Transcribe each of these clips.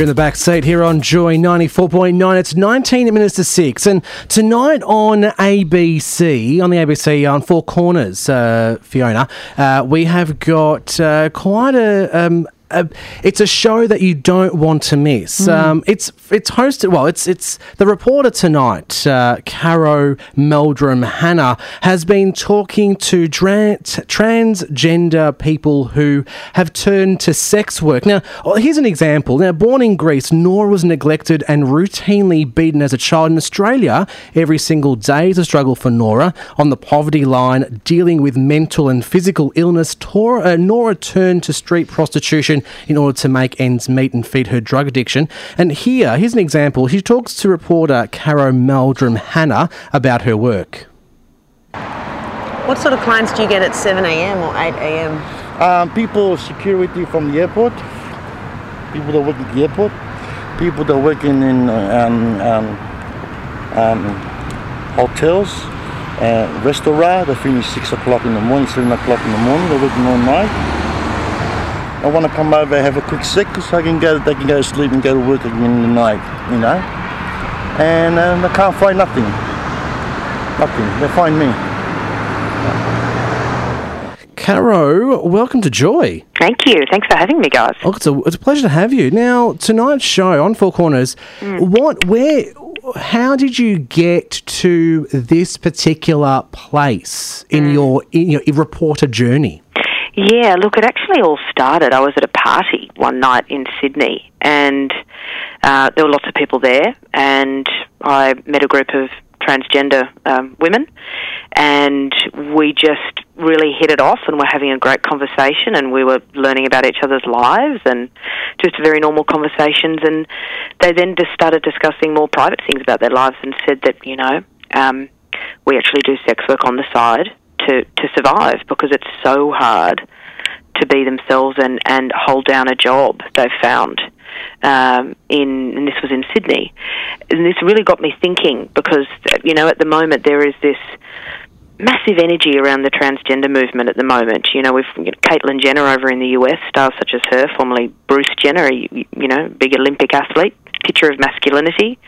You're in the back seat here on Joy 94.9. It's 19 minutes to 6. And tonight on ABC, on the ABC on Four Corners, uh, Fiona, uh, we have got uh, quite a. Um, uh, it's a show that you don't want to miss. Mm. Um, it's it's hosted. Well, it's it's the reporter tonight, uh, Caro Meldrum Hanna, has been talking to transgender people who have turned to sex work. Now, oh, here's an example. Now, born in Greece, Nora was neglected and routinely beaten as a child in Australia. Every single day is a struggle for Nora on the poverty line, dealing with mental and physical illness. Tor- uh, Nora turned to street prostitution in order to make ends meet and feed her drug addiction. And here, here's an example. She talks to reporter Caro Meldrum Hanna about her work. What sort of clients do you get at 7 a.m. or 8 a.m.? Um, people, security from the airport, people that work at the airport, people that work in, in um, um, um, hotels, uh, restaurant. They finish six o'clock in the morning, seven o'clock in the morning. They're working all night. I want to come over, and have a quick sec, so I can go. They can go to sleep and go to work again in the night. You know, and um, they can't find nothing. Nothing. They find me. Caro, welcome to Joy. Thank you. Thanks for having me, guys. Oh, it's a, it's a pleasure to have you. Now, tonight's show on Four Corners, what, where, how did you get to this particular place in your in your reporter journey? Yeah, look, it actually all started. I was at a party one night in Sydney, and uh, there were lots of people there, and I met a group of transgender um, women, and we just really hit it off, and we're having a great conversation, and we were learning about each other's lives, and just very normal conversations, and they then just started discussing more private things about their lives, and said that you know um, we actually do sex work on the side to to survive because it's so hard to be themselves and and hold down a job they've found um, in and this was in Sydney and this really got me thinking because you know at the moment there is this massive energy around the transgender movement at the moment. You know, we've you know, Caitlyn Jenner over in the US, stars such as her, formerly Bruce Jenner, you, you know, big Olympic athlete, picture of masculinity.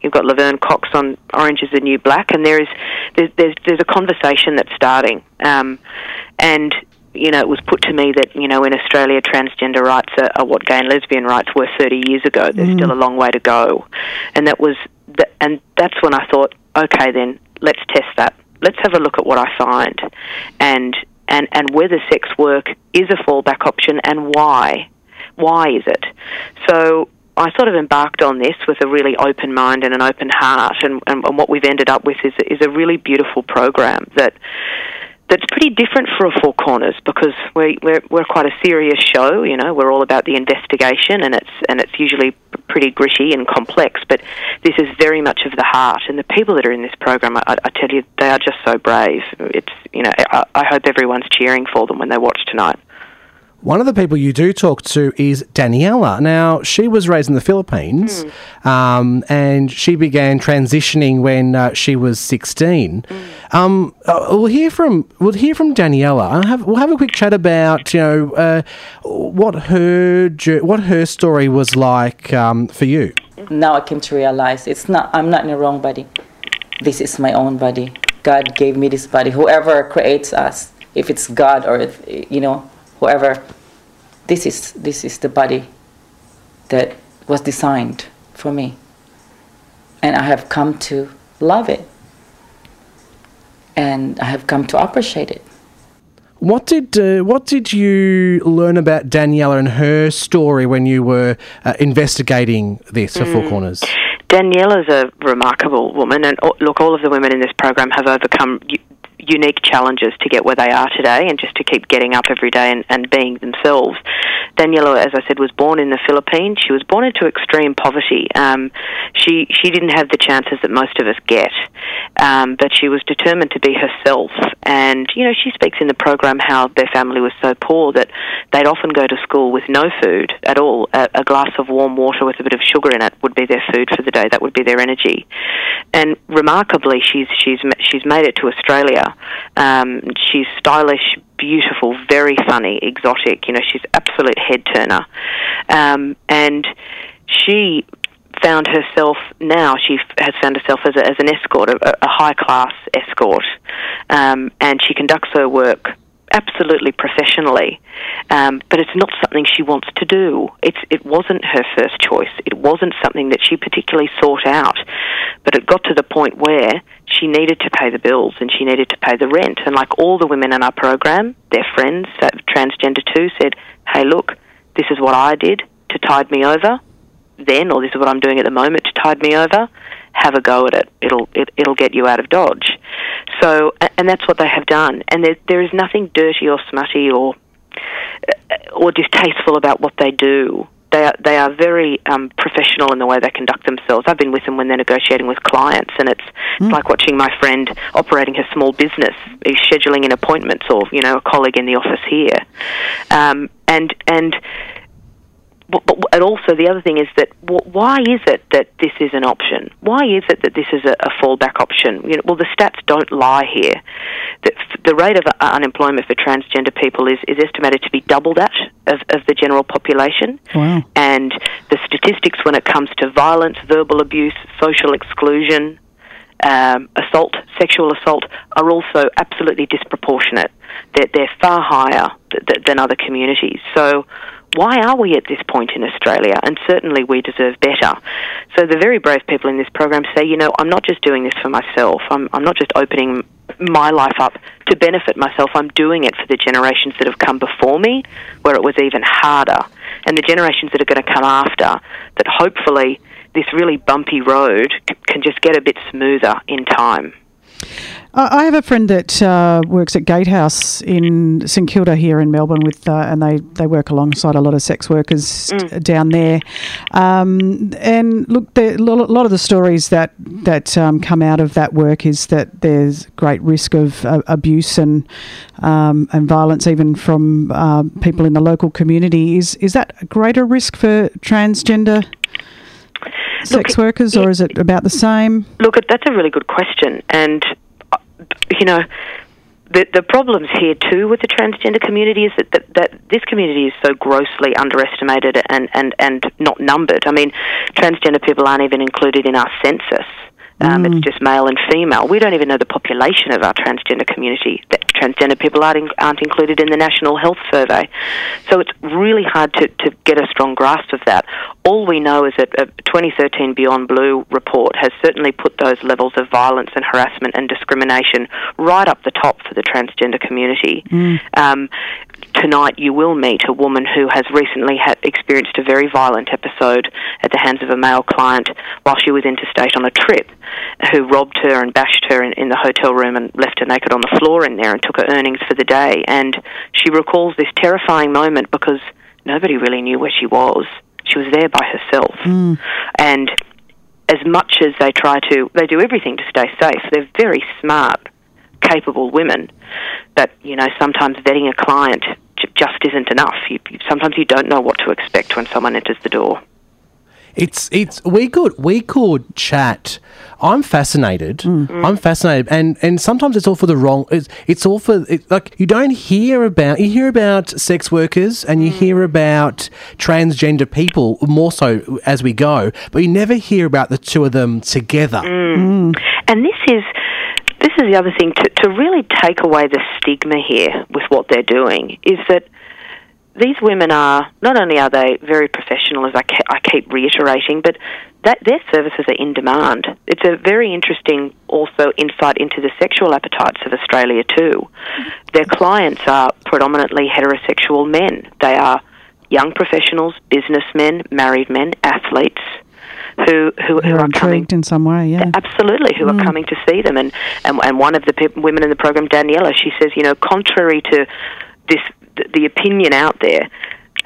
You've got Laverne Cox on Orange is the New Black, and there is there's there's, there's a conversation that's starting, um, and you know it was put to me that you know in Australia transgender rights are, are what gay and lesbian rights were 30 years ago. There's still a long way to go, and that was the, and that's when I thought, okay, then let's test that. Let's have a look at what I find, and and and whether sex work is a fallback option and why. Why is it? So I sort of embarked on this with a really open mind and an open heart, and, and, and what we've ended up with is, is a really beautiful program that that's pretty different for a Four Corners because we're, we're we're quite a serious show. You know, we're all about the investigation, and it's and it's usually pretty gritty and complex. But this is very much of the heart, and the people that are in this program, I, I tell you, they are just so brave. It's you know, I, I hope everyone's cheering for them when they watch tonight. One of the people you do talk to is Daniela. Now, she was raised in the Philippines um, and she began transitioning when uh, she was 16. Um, uh, we'll hear from we'll hear from Daniela. Have, we'll have a quick chat about you know uh, what her what her story was like um, for you. now I came to realize it's not I'm not in the wrong body. This is my own body. God gave me this body. Whoever creates us, if it's God or if, you know whoever, this is this is the body that was designed for me, and I have come to love it, and I have come to appreciate it. What did uh, what did you learn about Daniela and her story when you were uh, investigating this for Four Corners? Daniela's a remarkable woman, and look, all of the women in this program have overcome u- unique challenges to get where they are today and just to keep getting up every day and, and being themselves. Daniela, as I said, was born in the Philippines. She was born into extreme poverty. Um, she she didn't have the chances that most of us get, um, but she was determined to be herself. And you know, she speaks in the program how their family was so poor that they'd often go to school with no food at all. A, a glass of warm water with a bit of sugar in it would be their food for the day. That would be their energy. And remarkably, she's she's she's made it to Australia. Um, she's stylish, beautiful, very funny, exotic. You know, she's absolute head turner, um, and she found herself now she has found herself as, a, as an escort, a, a high class escort, um, and she conducts her work absolutely professionally, um, but it's not something she wants to do. It's it wasn't her first choice. It wasn't something that she particularly sought out, but it got to the point where she needed to pay the bills and she needed to pay the rent. And like all the women in our program, their friends, uh, transgender too, said, "Hey, look, this is what I did to tide me over." Then, or this is what I'm doing at the moment to tide me over have a go at it. It'll it, it'll get you out of dodge. So, and that's what they have done. And there there is nothing dirty or smutty or uh, or distasteful about what they do. They are they are very um, professional in the way they conduct themselves. I've been with them when they're negotiating with clients, and it's mm. like watching my friend operating her small business. He's scheduling in appointments, or you know, a colleague in the office here, um, and and but, but, and also the other thing is that why is it that this is an option? Why is it that this is a, a fallback option? You know, well, the stats don't lie here. The, the rate of uh, unemployment for transgender people is, is estimated to be double that of, of the general population. Wow. And the statistics when it comes to violence, verbal abuse, social exclusion, um, assault, sexual assault, are also absolutely disproportionate. They're, they're far higher th- th- than other communities. So why are we at this point in Australia? And certainly we deserve better. So the very brave people in this program say, you know, I'm not just doing this for myself. I'm, I'm not just opening my life up to benefit myself. I'm doing it for the generations that have come before me, where it was even harder, and the generations that are going to come after, that hopefully this really bumpy road can just get a bit smoother in time. I have a friend that uh, works at Gatehouse in St Kilda here in Melbourne with, uh, and they, they work alongside a lot of sex workers mm. down there. Um, and look, a lot of the stories that that um, come out of that work is that there's great risk of uh, abuse and um, and violence, even from uh, people in the local community. Is is that a greater risk for transgender? sex look, workers, or is it about the same? Look, that's a really good question, and you know. The, the problems here too with the transgender community is that, that, that this community is so grossly underestimated and, and, and not numbered. I mean, transgender people aren't even included in our census. Um, mm. It's just male and female. We don't even know the population of our transgender community. That transgender people aren't, in, aren't included in the National Health Survey. So it's really hard to, to get a strong grasp of that. All we know is that a 2013 Beyond Blue report has certainly put those levels of violence and harassment and discrimination right up the top for the transgender community. Mm. Um, tonight you will meet a woman who has recently had experienced a very violent episode at the hands of a male client while she was interstate on a trip, who robbed her and bashed her in, in the hotel room and left her naked on the floor in there and took her earnings for the day. And she recalls this terrifying moment because nobody really knew where she was. She was there by herself. Mm. And as much as they try to, they do everything to stay safe. They're very smart capable women But, you know sometimes vetting a client just isn't enough. You, sometimes you don't know what to expect when someone enters the door. It's it's we could we could chat. I'm fascinated. Mm. I'm fascinated, and and sometimes it's all for the wrong. It's it's all for it, like you don't hear about you hear about sex workers and you mm. hear about transgender people more so as we go, but you never hear about the two of them together. Mm. And this is this is the other thing to, to really take away the stigma here with what they're doing is that these women are not only are they very professional, as I, ke- I keep reiterating, but that their services are in demand. It's a very interesting also insight into the sexual appetites of Australia too. Their clients are predominantly heterosexual men. They are young professionals, businessmen, married men, athletes who who, who You're coming intrigued in some way, yeah. Absolutely, who Mm. are coming to see them, and and, and one of the pe- women in the program, Daniela, she says, you know, contrary to this, the, the opinion out there,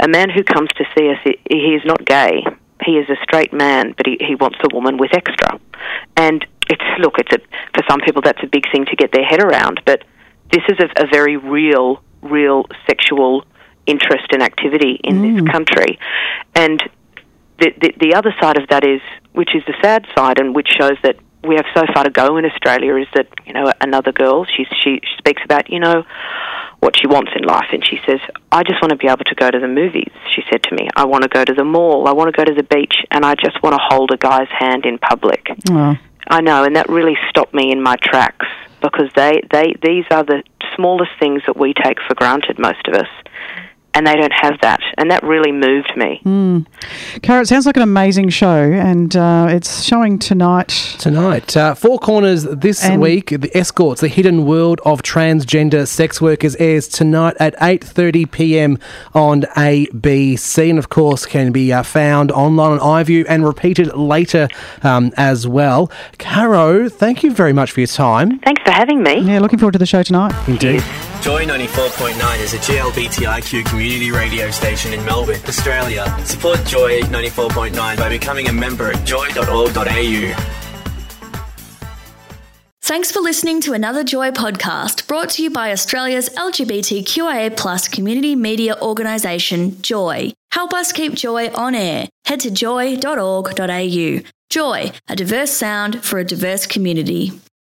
a man who comes to see us, he, he is not gay. He is a straight man, but he, he wants a woman with extra. And it's look, it's a for some people that's a big thing to get their head around, but this is a, a very real, real sexual interest and activity in this country, and the, the the other side of that is, which is the sad side, and which shows that we have so far to go in Australia, is that you know another girl she she speaks about you know what she wants in life, and she says, I just want to be able to go to the movies. She said to me, I want to go to the mall, I want to go to the beach, and I just want to hold a guy's hand in public. Oh, I know, and that really stopped me in my tracks because they, they these are the smallest things that we take for granted, most of us, and they don't have that, and that really moved me. Caro, it sounds like an amazing show, and uh, it's showing tonight. Tonight, uh, Four Corners this And- week. The Escorts, the hidden world of transgender sex workers, airs tonight at eight thirty p.m. on ABC, and of course can be uh, found online on iView and repeated later um, as well. Caro, thank you very much for your time. Thanks for having me. Yeah, looking forward to the show tonight. Indeed. Joy 94.9 is a GLBTIQ community radio station in Melbourne, Australia. Support Joy 94.9 by becoming a member at joy.org.au. Thanks for listening to another Joy podcast brought to you by Australia's LGBTQIA plus community media organisation, Joy. Help us keep Joy on air. Head to joy.org.au. Joy, a diverse sound for a diverse community.